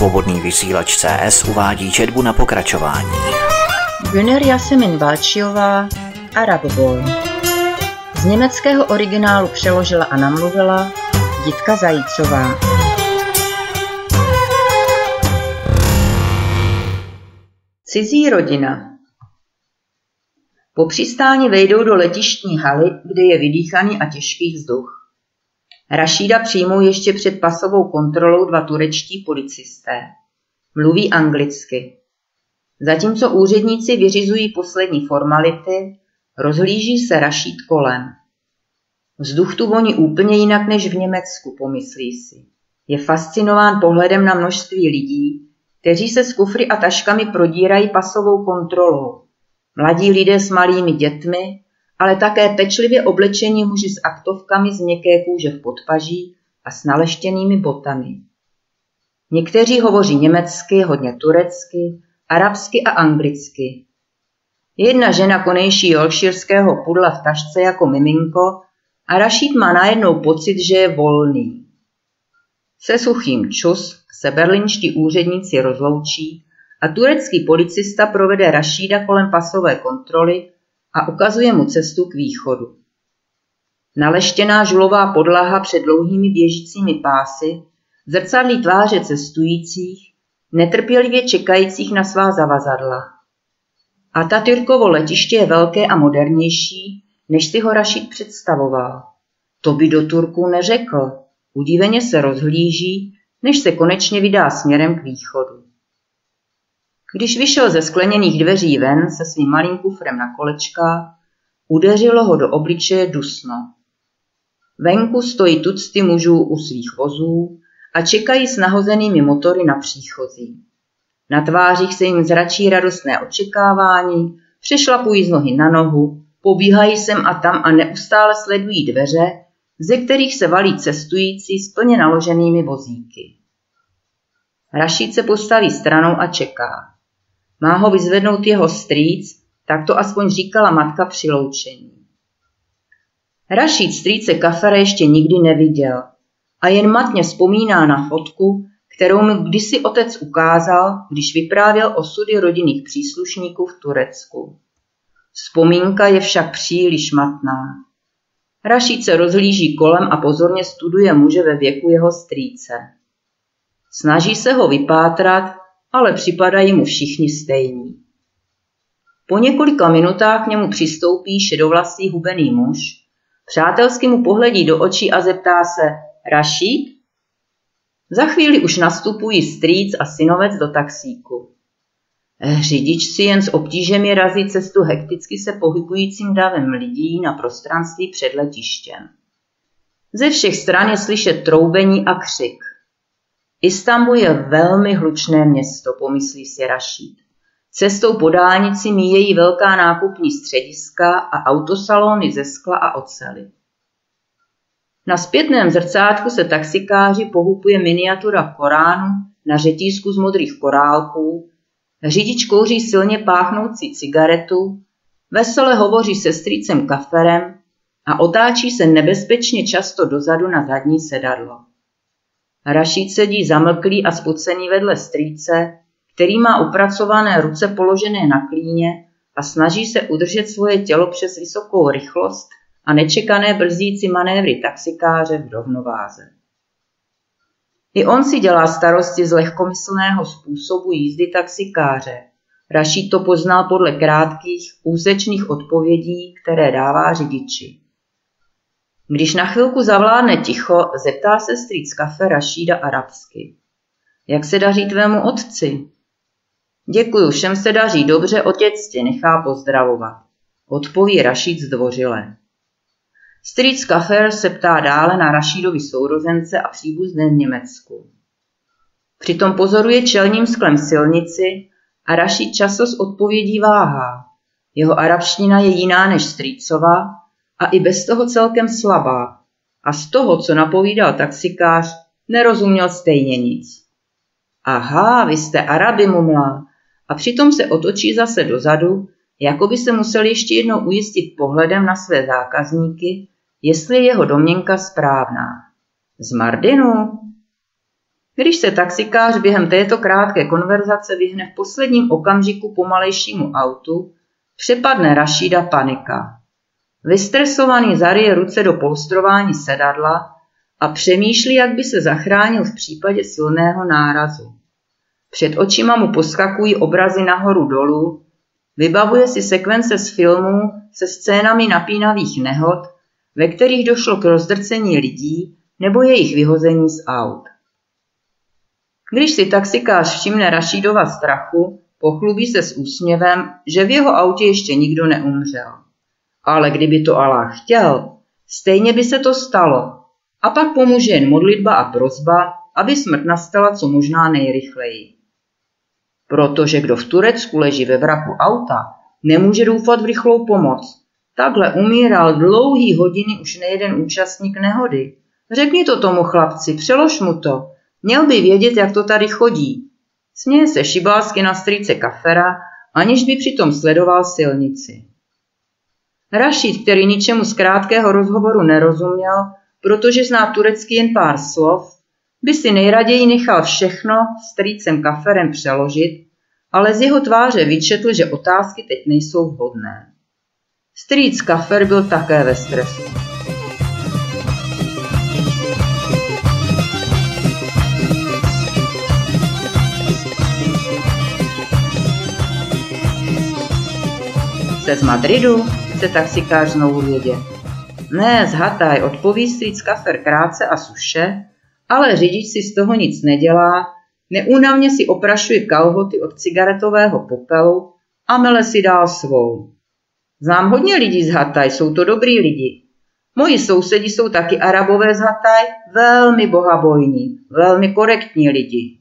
Svobodný vysílač CS uvádí četbu na pokračování. Güner Jasemin Balčiová, Arab Boy. Z německého originálu přeložila a namluvila Jitka Zajícová. Cizí rodina Po přistání vejdou do letištní haly, kde je vydýchaný a těžký vzduch. Rašída přijmou ještě před pasovou kontrolou dva turečtí policisté. Mluví anglicky. Zatímco úředníci vyřizují poslední formality, rozhlíží se Rašíd kolem. Vzduch tu voní úplně jinak než v Německu, pomyslí si. Je fascinován pohledem na množství lidí, kteří se s kufry a taškami prodírají pasovou kontrolou. Mladí lidé s malými dětmi, ale také pečlivě oblečení muži s aktovkami z měkké kůže v podpaží a s naleštěnými botami. Někteří hovoří německy, hodně turecky, arabsky a anglicky. Jedna žena konejší jolšírského pudla v tašce jako miminko a Rašít má najednou pocit, že je volný. Se suchým čus se berlínští úředníci rozloučí a turecký policista provede Rašída kolem pasové kontroly a ukazuje mu cestu k východu. Naleštěná žulová podlaha před dlouhými běžícími pásy zrcadlí tváře cestujících, netrpělivě čekajících na svá zavazadla. A Tatyrkovo letiště je velké a modernější, než si ho Rašid představoval. To by do Turku neřekl. Udíveně se rozhlíží, než se konečně vydá směrem k východu. Když vyšel ze skleněných dveří ven se svým malým kufrem na kolečka, udeřilo ho do obličeje dusno. Venku stojí tucty mužů u svých vozů a čekají s nahozenými motory na příchozí. Na tvářích se jim zračí radostné očekávání, přešlapují z nohy na nohu, pobíhají sem a tam a neustále sledují dveře, ze kterých se valí cestující s plně naloženými vozíky. Rašíd se postaví stranou a čeká. Má ho vyzvednout jeho strýc, tak to aspoň říkala matka při loučení. Rašíd strýce Kafere ještě nikdy neviděl a jen matně vzpomíná na fotku, kterou mu kdysi otec ukázal, když vyprávěl osudy rodinných příslušníků v Turecku. Vzpomínka je však příliš matná. Rašíd se rozhlíží kolem a pozorně studuje muže ve věku jeho strýce. Snaží se ho vypátrat, ale připadají mu všichni stejní. Po několika minutách k němu přistoupí šedovlasý hubený muž, přátelsky mu pohledí do očí a zeptá se Rašíd? Za chvíli už nastupují strýc a synovec do taxíku. Řidič si jen s obtížemi razí cestu hekticky se pohybujícím davem lidí na prostranství před letištěm. Ze všech stran je slyšet troubení a křik. Istanbul je velmi hlučné město, pomyslí si Rašíd. Cestou po dálnici míjejí velká nákupní střediska a autosalony ze skla a ocely. Na zpětném zrcátku se taxikáři pohupuje miniatura Koránu na řetízku z modrých korálků, řidič kouří silně páchnoucí cigaretu, vesele hovoří se strýcem kaferem a otáčí se nebezpečně často dozadu na zadní sedadlo. Rašíd sedí zamlklý a spocený vedle strýce, který má upracované ruce položené na klíně a snaží se udržet svoje tělo přes vysokou rychlost a nečekané brzdící manévry taxikáře v rovnováze. I on si dělá starosti z lehkomyslného způsobu jízdy taxikáře. Rašíd to poznal podle krátkých, úsečných odpovědí, které dává řidiči. Když na chvilku zavládne ticho, zeptá se strýc kafe Rašída arabsky. Jak se daří tvému otci? Děkuju, všem se daří dobře, otec tě nechá pozdravovat. Odpoví Rašíd zdvořile. Strýc Kafer se ptá dále na Rašídovi sourozence a příbuzné v Německu. Přitom pozoruje čelním sklem silnici a Rašíd často s odpovědí váhá. Jeho arabština je jiná než strýcova a i bez toho celkem slabá. A z toho, co napovídal taxikář, nerozuměl stejně nic. Aha, vy jste Arabi, mumlá. A přitom se otočí zase dozadu, jako by se musel ještě jednou ujistit pohledem na své zákazníky, jestli je jeho domněnka správná. Z Mardinu? Když se taxikář během této krátké konverzace vyhne v posledním okamžiku pomalejšímu autu, přepadne Rašída panika. Vystresovaný zaryje ruce do polstrování sedadla a přemýšlí, jak by se zachránil v případě silného nárazu. Před očima mu poskakují obrazy nahoru dolů, vybavuje si sekvence z filmů se scénami napínavých nehod, ve kterých došlo k rozdrcení lidí nebo jejich vyhození z aut. Když si taxikář všimne Rašídova strachu, pochlubí se s úsměvem, že v jeho autě ještě nikdo neumřel. Ale kdyby to Allah chtěl, stejně by se to stalo. A pak pomůže jen modlitba a prozba, aby smrt nastala co možná nejrychleji. Protože kdo v Turecku leží ve vraku auta, nemůže doufat v rychlou pomoc. Takhle umíral dlouhý hodiny už nejeden účastník nehody. Řekni to tomu chlapci, přelož mu to. Měl by vědět, jak to tady chodí. Směje se šibálsky na strýce kafera, aniž by přitom sledoval silnici. Rašid, který ničemu z krátkého rozhovoru nerozuměl, protože zná turecky jen pár slov, by si nejraději nechal všechno strýcem kaferem přeložit, ale z jeho tváře vyčetl, že otázky teď nejsou vhodné. Strýc kafer byl také ve stresu. Jste z Madridu? Chce taxikář znovu vědět. Ne, z Hataj, odpoví strýc kafer krátce a suše, ale řidič si z toho nic nedělá, neúnavně si oprašuje kalhoty od cigaretového popelu a mele si dál svou. Znám hodně lidí z Hataj, jsou to dobrý lidi. Moji sousedi jsou taky arabové z Hataj, velmi bohabojní, velmi korektní lidi.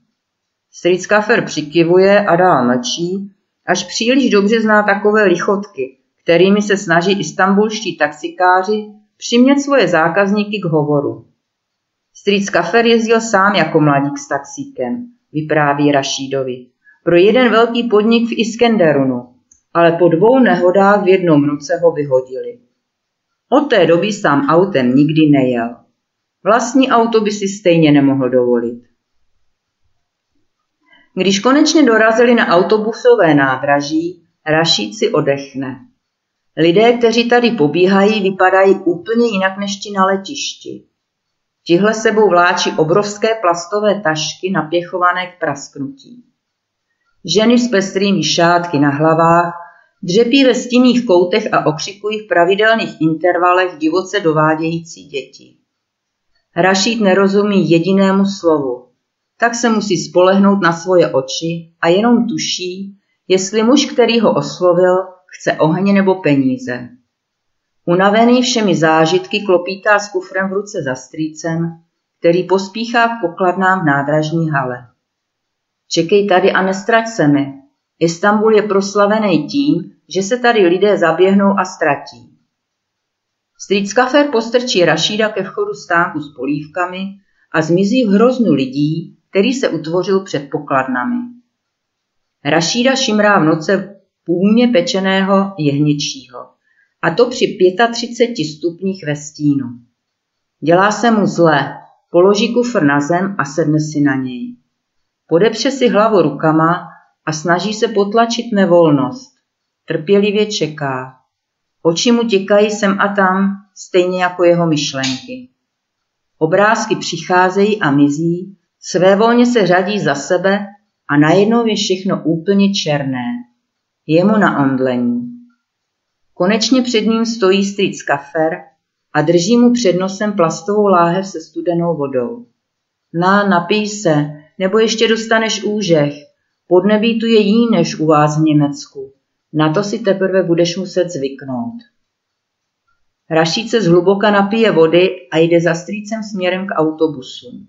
Strýc Kafer přikivuje a dál mlčí, až příliš dobře zná takové lichotky, kterými se snaží istambulští taxikáři přimět svoje zákazníky k hovoru. Strýc Kafer jezdil sám jako mladík s taxíkem, vypráví Rašídovi, pro jeden velký podnik v Iskenderunu, ale po dvou nehodách v jednom roce ho vyhodili. Od té doby sám autem nikdy nejel. Vlastní auto by si stejně nemohl dovolit. Když konečně dorazili na autobusové nádraží, Rašíd si odechne. Lidé, kteří tady pobíhají, vypadají úplně jinak než ti na letišti. Tihle sebou vláčí obrovské plastové tašky napěchované k prasknutí. Ženy s pestrými šátky na hlavách dřepí ve stinných koutech a okřikují v pravidelných intervalech divoce dovádějící děti. Rašít nerozumí jedinému slovu, tak se musí spolehnout na svoje oči a jenom tuší, jestli muž, který ho oslovil, chce ohně nebo peníze. Unavený všemi zážitky klopítá s kufrem v ruce za strýcem, který pospíchá k pokladnám v nádražní hale. Čekej tady a nestrať se mi. Istanbul je proslavený tím, že se tady lidé zaběhnou a ztratí. Strýc Kafer postrčí Rašída ke vchodu stánku s polívkami a zmizí v hroznu lidí, který se utvořil před pokladnami. Rašída šimrá v noce půlně pečeného jehněčího, a to při 35 stupních ve stínu. Dělá se mu zle, položí kufr na zem a sedne si na něj. Podepře si hlavu rukama a snaží se potlačit nevolnost. Trpělivě čeká. Oči mu těkají sem a tam, stejně jako jeho myšlenky. Obrázky přicházejí a mizí, svévolně se řadí za sebe a najednou je všechno úplně černé. Je mu na omdlení. Konečně před ním stojí strýc kafer a drží mu před nosem plastovou láhev se studenou vodou. Na, napij se, nebo ještě dostaneš úžeh. Podnebí tu je jiný než u vás v Německu. Na to si teprve budeš muset zvyknout. Rašíd se zhluboka napije vody a jde za strýcem směrem k autobusu.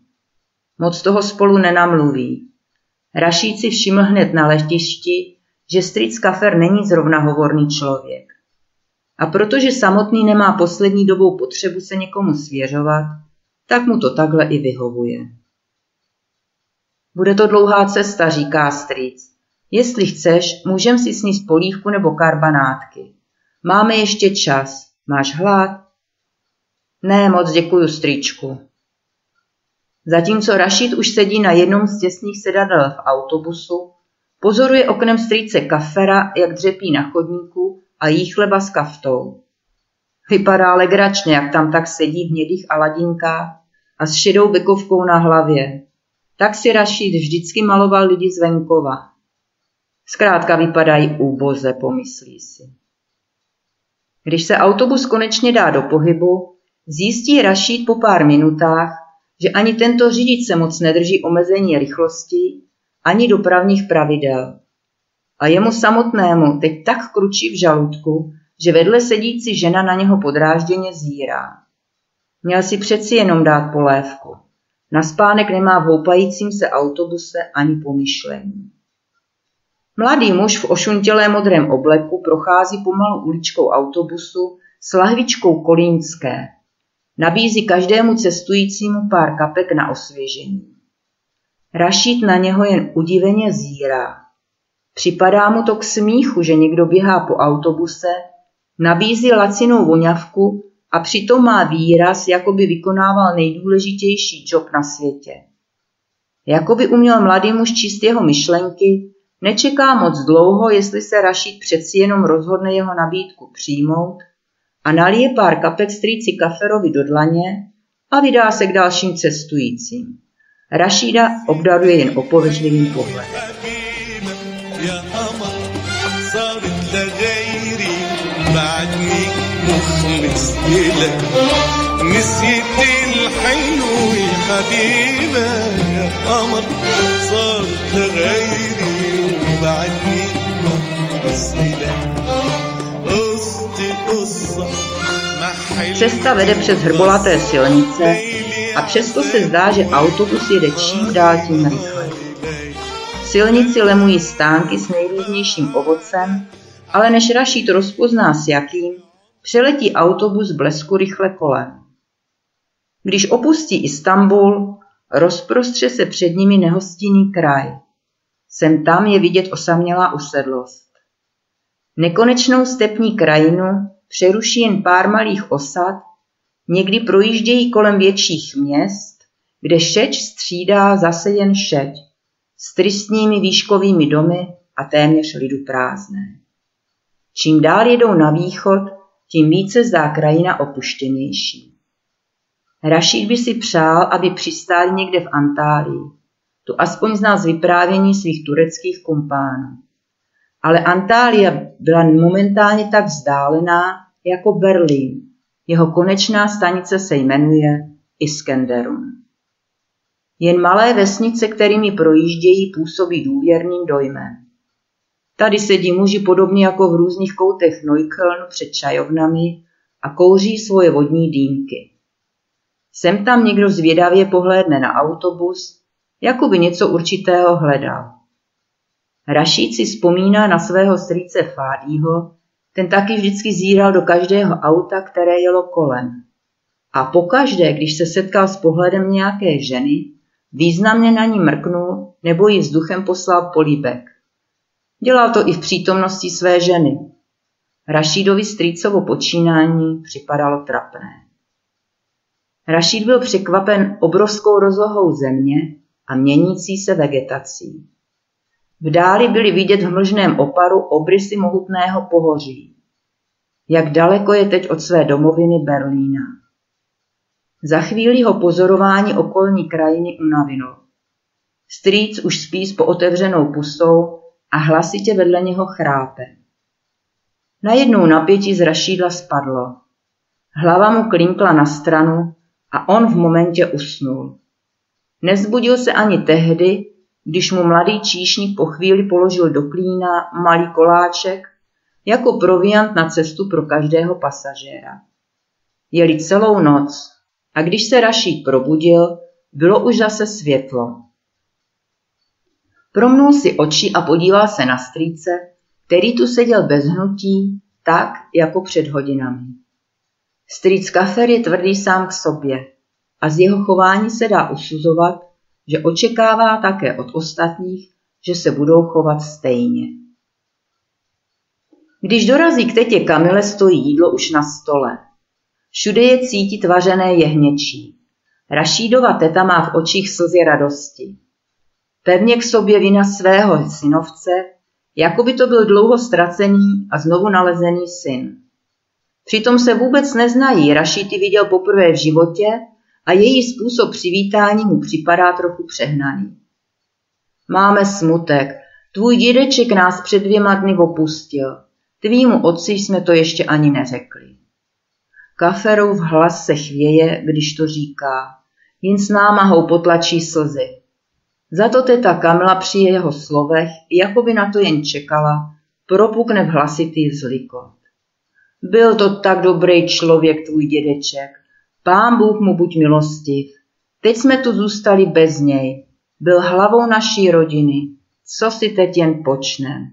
Moc toho spolu nenamluví. Rašíd si všiml hned na letišti, že strýc Kafer není zrovna hovorný člověk. A protože samotný nemá poslední dobou potřebu se někomu svěřovat, tak mu to takhle i vyhovuje. Bude to dlouhá cesta, říká strýc. Jestli chceš, můžem si sníst polívku nebo karbanátky. Máme ještě čas. Máš hlad? Ne, moc děkuju, strýčku. Zatímco Rašid už sedí na jednom z těsných sedadel v autobusu, pozoruje oknem strýce Kafera, jak dřepí na chodníku a jí chleba s kaftou. Vypadá legračně, jak tam tak sedí v hnědých aladinkách a s šedou bekovkou na hlavě. Tak si Rašid vždycky maloval lidi z venkova. Zkrátka vypadají úboze, pomyslí si. Když se autobus konečně dá do pohybu, zjistí Rašid po pár minutách, že ani tento řidič se moc nedrží omezení rychlosti, ani dopravních pravidel. A jemu samotnému teď tak kručí v žaludku, že vedle sedící žena na něho podrážděně zírá. Měl si přeci jenom dát polévku. Na spánek nemá v houpajícím se autobuse ani pomyšlení. Mladý muž v ošuntělé modrém obleku prochází pomalu uličkou autobusu s lahvičkou kolínské. Nabízí každému cestujícímu pár kapek na osvěžení. Rašít na něho jen udiveně zírá. Připadá mu to k smíchu, že někdo běhá po autobuse, nabízí lacinou voňavku a přitom má výraz, jako by vykonával nejdůležitější job na světě. Jako by uměl mladý muž číst jeho myšlenky, nečeká moc dlouho, jestli se Rašid přeci jenom rozhodne jeho nabídku přijmout a nalije pár kapek strýci Kaferovi do dlaně a vydá se k dalším cestujícím. Rašída obdaruje jen opověřlivým pohledem. نسيت الحلو يا حبيبة يا قمر صارت لغيري وبعدني Cesta vede přes hrbolaté silnice a přesto se zdá, že autobus jede čím dál tím rychleji. Silnici lemují stánky s nejrůznějším ovocem, ale než Rašít rozpozná s jakým, přeletí autobus blesku rychle kolem. Když opustí Istanbul, rozprostře se před nimi nehostinný kraj. Sem tam je vidět osamělá usedlost. Nekonečnou stepní krajinu přeruší jen pár malých osad, někdy projíždějí kolem větších měst, kde šeč střídá zase jen šeť, s tristními výškovými domy a téměř lidu prázdné. Čím dál jedou na východ, tím více zdá krajina opuštěnější. Rašíd by si přál, aby přistáli někde v Antálii. Tu aspoň zná z vyprávění svých tureckých kumpánů. Ale Antália byla momentálně tak vzdálená jako Berlín. Jeho konečná stanice se jmenuje Iskenderun. Jen malé vesnice, kterými projíždějí, působí důvěrným dojmem. Tady sedí muži podobně jako v různých koutech Neukölln před čajovnami a kouří svoje vodní dýmky. Sem tam někdo zvědavě pohlédne na autobus, jako by něco určitého hledal. Rašíd si vzpomíná na svého strýce Fádího, ten taky vždycky zíral do každého auta, které jelo kolem. A pokaždé, když se setkal s pohledem nějaké ženy, významně na ní mrknul nebo ji vzduchem poslal políbek. Dělal to i v přítomnosti své ženy. Rašídovi strýcovo počínání připadalo trapné. Rašíd byl překvapen obrovskou rozlohou země a měnící se vegetací. V dáli byly vidět v mlžném oparu obrysy mohutného pohoří. Jak daleko je teď od své domoviny Berlína. Za chvíli ho pozorování okolní krajiny unavilo. Strýc už spí s pootevřenou pusou a hlasitě vedle něho chrápe. Najednou napětí z rašídla spadlo. Hlava mu klinkla na stranu a on v momentě usnul. Nezbudil se ani tehdy, když mu mladý číšník po chvíli položil do klína malý koláček jako proviant na cestu pro každého pasažéra. Jeli celou noc a když se Rašíd probudil, bylo už zase světlo. Promnul si oči a podíval se na strýce, který tu seděl bez hnutí, tak jako před hodinami. Strýc Kafer je tvrdý sám k sobě a z jeho chování se dá usuzovat, že očekává také od ostatních, že se budou chovat stejně. Když dorazí k tetě Kamile, stojí jídlo už na stole. Všude je cítit vařené jehněčí. Rašídova teta má v očích slzy radosti. Pevně k sobě vina svého synovce, jako by to byl dlouho ztracený a znovu nalezený syn. Přitom se vůbec neznají, Rašíty viděl poprvé v životě a její způsob přivítání mu připadá trochu přehnaný. Máme smutek, tvůj dědeček nás před dvěma dny opustil. Tvýmu otci jsme to ještě ani neřekli. Kaferův hlas se chvěje, když to říká. Jen s námahou potlačí slzy. Za to teta Kamila při jeho slovech, jako by na to jen čekala, propukne v hlasitý vzlikot. Byl to tak dobrý člověk, tvůj dědeček. Pán Bůh mu buď milostiv. Teď jsme tu zůstali bez něj. Byl hlavou naší rodiny. Co si teď jen počnem?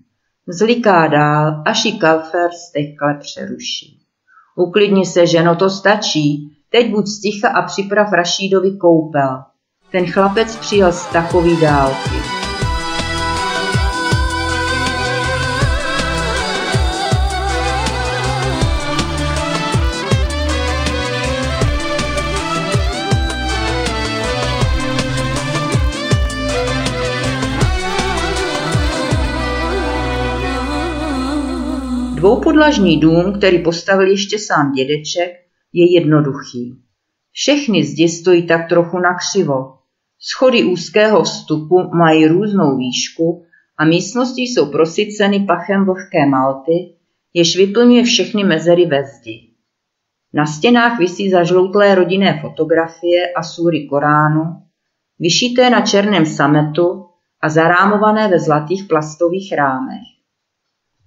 Zliká dál, až ji kalfer stekle přeruší. Uklidni se, ženo, to stačí. Teď buď sticha a připrav Rašídovi koupel. Ten chlapec přijel z takový dálky. Dvoupodlažní dům, který postavil ještě sám dědeček, je jednoduchý. Všechny zdi stojí tak trochu nakřivo. Schody úzkého vstupu mají různou výšku a místnosti jsou prosyceny pachem vlhké malty, jež vyplňuje všechny mezery ve zdi. Na stěnách visí zažloutlé rodinné fotografie a súry Koránu, vyšité na černém sametu a zarámované ve zlatých plastových rámech.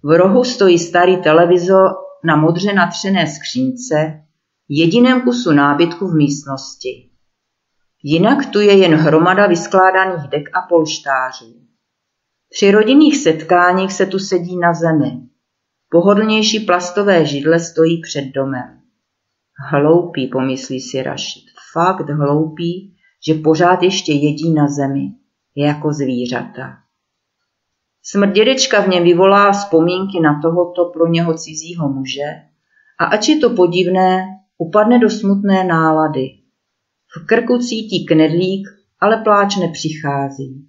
V rohu stojí starý televizor na modře natřené skřínce, jediném kusu nábytku v místnosti. Jinak tu je jen hromada vyskládaných dek a polštářů. Při rodinných setkáních se tu sedí na zemi. Pohodlnější plastové židle stojí před domem. Hloupý, pomyslí si Rašid. Fakt hloupý, že pořád ještě jedí na zemi, jako zvířata. Smrt dědečka v něm vyvolá vzpomínky na tohoto pro něho cizího muže a ač je to podivné, upadne do smutné nálady. V krku cítí knedlík, ale pláč nepřichází.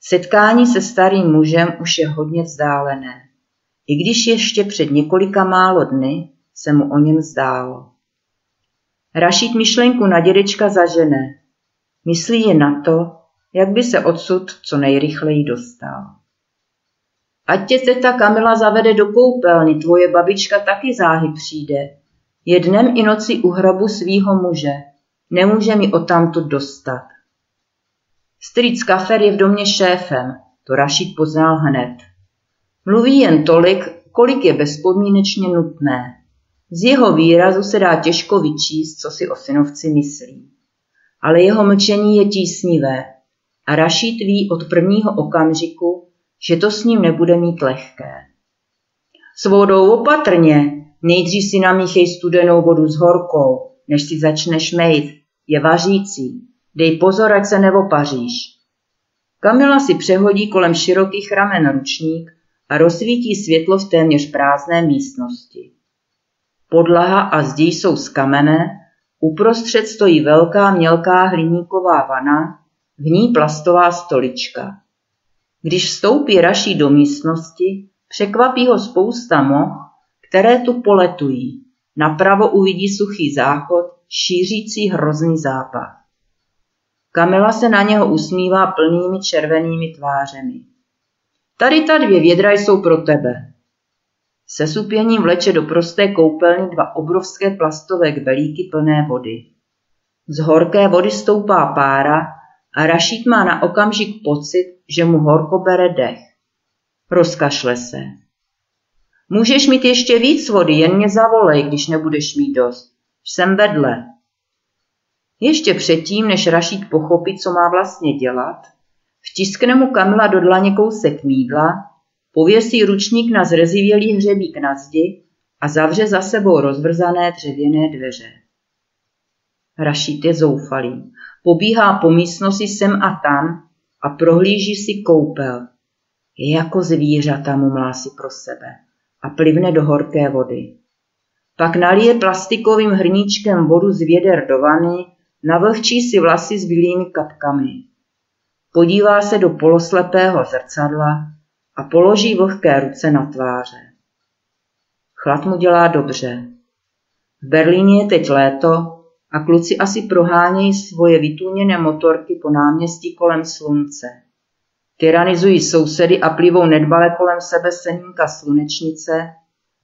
Setkání se starým mužem už je hodně vzdálené. I když ještě před několika málo dny se mu o něm zdálo. Rašít myšlenku na dědečka zažené. Myslí je na to, jak by se odsud co nejrychleji dostal. Ať tě teta Kamila zavede do koupelny, tvoje babička taky záhy přijde. Je dnem i noci u hrobu svýho muže. Nemůže mi o tamto dostat. Strýc Kafer je v domě šéfem, to Rašid poznal hned. Mluví jen tolik, kolik je bezpodmínečně nutné. Z jeho výrazu se dá těžko vyčíst, co si o synovci myslí. Ale jeho mlčení je tísnivé a Rašid ví od prvního okamžiku, že to s ním nebude mít lehké. S vodou opatrně, nejdřív si namíchej studenou vodu s horkou, než si začneš mejt, je vařící. Dej pozor, ať se neopaříš. Kamila si přehodí kolem širokých ramen ručník a rozsvítí světlo v téměř prázdné místnosti. Podlaha a zdi jsou z kamene, uprostřed stojí velká mělká hliníková vana, v ní plastová stolička. Když vstoupí Raší do místnosti, překvapí ho spousta moh, které tu poletují. Napravo uvidí suchý záchod, šířící hrozný zápach. Kamila se na něho usmívá plnými červenými tvářemi. Tady ta dvě vědra jsou pro tebe. Se supěním vleče do prosté koupelny dva obrovské plastové kbelíky plné vody. Z horké vody stoupá pára a Rašít má na okamžik pocit, že mu horko bere dech. Rozkašle se. Můžeš mít ještě víc vody, jen mě zavolej, když nebudeš mít dost. Jsem vedle. Ještě předtím, než Rašít pochopí, co má vlastně dělat, vtiskne mu Kamila do dlaně kousek mídla, pověsí ručník na zrezivělý hřebík na zdi a zavře za sebou rozvrzané dřevěné dveře. Rašít je zoufalý. Pobíhá po místnosti sem a tam a prohlíží si koupel. Je jako zvířata, mumlá si pro sebe a plivne do horké vody. Pak nalije plastikovým hrníčkem vodu z věder do vany, navlhčí si vlasy s bílými kapkami. Podívá se do poloslepého zrcadla a položí vlhké ruce na tváře. Chlad mu dělá dobře. V Berlíně je teď léto a kluci asi prohánějí svoje vytůněné motorky po náměstí kolem slunce. Tyranizují sousedy a plivou nedbale kolem sebe senínka slunečnice,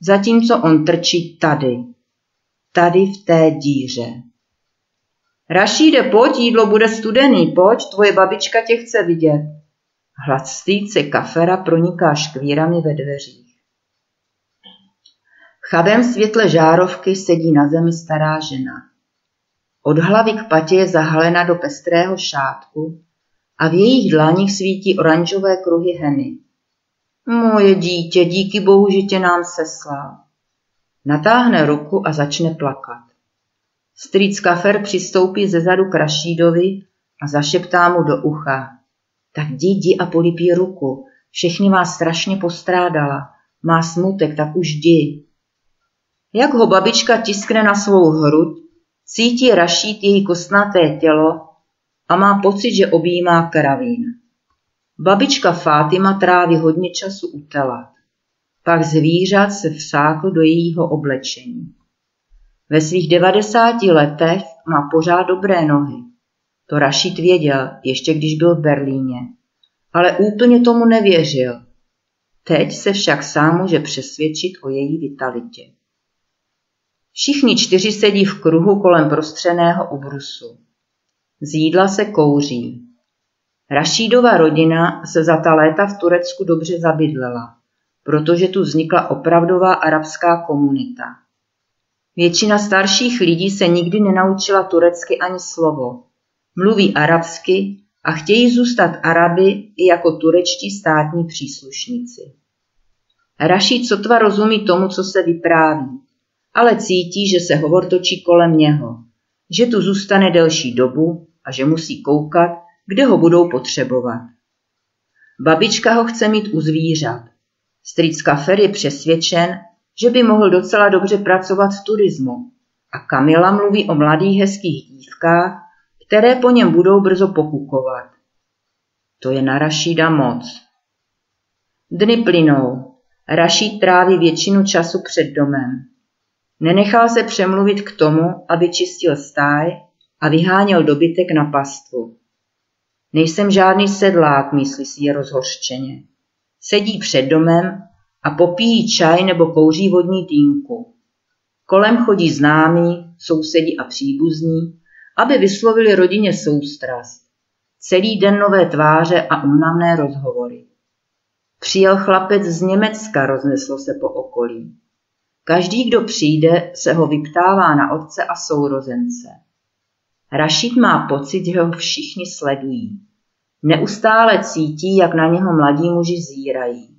zatímco on trčí tady. Tady v té díře. Rašíde, pojď, jídlo bude studený, pojď, tvoje babička tě chce vidět. Hlad stýce kafera proniká škvírami ve dveřích. V chabém světle žárovky sedí na zemi stará žena. Od hlavy k patě je zahalena do pestrého šátku a v jejich dlaních svítí oranžové kruhy heny. Moje dítě, díky bohu, že tě nám seslal. Natáhne ruku a začne plakat. Strýc Kafer přistoupí ze zadu k Rašídovi a zašeptá mu do ucha. Tak jdi, jdi a polipí ruku. Všechny vás strašně postrádala. Má smutek, tak už jdi. Jak ho babička tiskne na svou hruď, cítí Rašíd její kostnaté tělo a má pocit, že objímá kravín. Babička Fátima tráví hodně času u tela. Pak zvířat se vsákl do jejího oblečení. Ve svých devadesáti letech má pořád dobré nohy. To Rašit věděl, ještě když byl v Berlíně. Ale úplně tomu nevěřil. Teď se však sám může přesvědčit o její vitalitě. Všichni čtyři sedí v kruhu kolem prostřeného ubrusu. Z jídla se kouří. Rašídova rodina se za ta léta v Turecku dobře zabydlela, protože tu vznikla opravdová arabská komunita. Většina starších lidí se nikdy nenaučila turecky ani slovo. Mluví arabsky a chtějí zůstat Araby i jako turečtí státní příslušníci. Rašíd sotva rozumí tomu, co se vypráví, ale cítí, že se hovor točí kolem něho, že tu zůstane delší dobu a že musí koukat, kde ho budou potřebovat. Babička ho chce mít u zvířat. Strýc Kafer je přesvědčen, že by mohl docela dobře pracovat v turismu. A Kamila mluví o mladých hezkých dívkách, které po něm budou brzo pokukovat. To je na Rašída moc. Dny plynou. Rašíd tráví většinu času před domem. Nenechal se přemluvit k tomu, aby čistil stáj a vyháněl dobytek na pastvu. Nejsem žádný sedlák, myslí si je rozhořčeně. Sedí před domem a popíjí čaj nebo kouří vodní týnku. Kolem chodí známí, sousedí a příbuzní, aby vyslovili rodině soustrast. Celý den nové tváře a únavné rozhovory. Přijel chlapec z Německa, rozneslo se po okolí. Každý, kdo přijde, se ho vyptává na otce a sourozence. Rašid má pocit, že ho všichni sledují. Neustále cítí, jak na něho mladí muži zírají.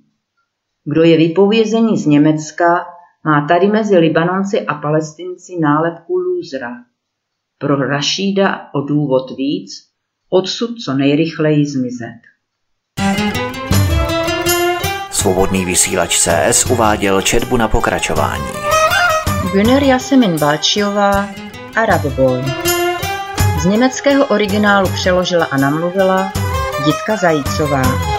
Kdo je vypovězení z Německa, má tady mezi Libanonci a Palestinci nálepku lůzra. Pro Rašída o důvod víc, odsud co nejrychleji zmizet. Svobodný vysílač CS uváděl četbu na pokračování. Güner Jasemin Balčiová, Arab Boy. Z německého originálu přeložila a namluvila Jitka Zajícová.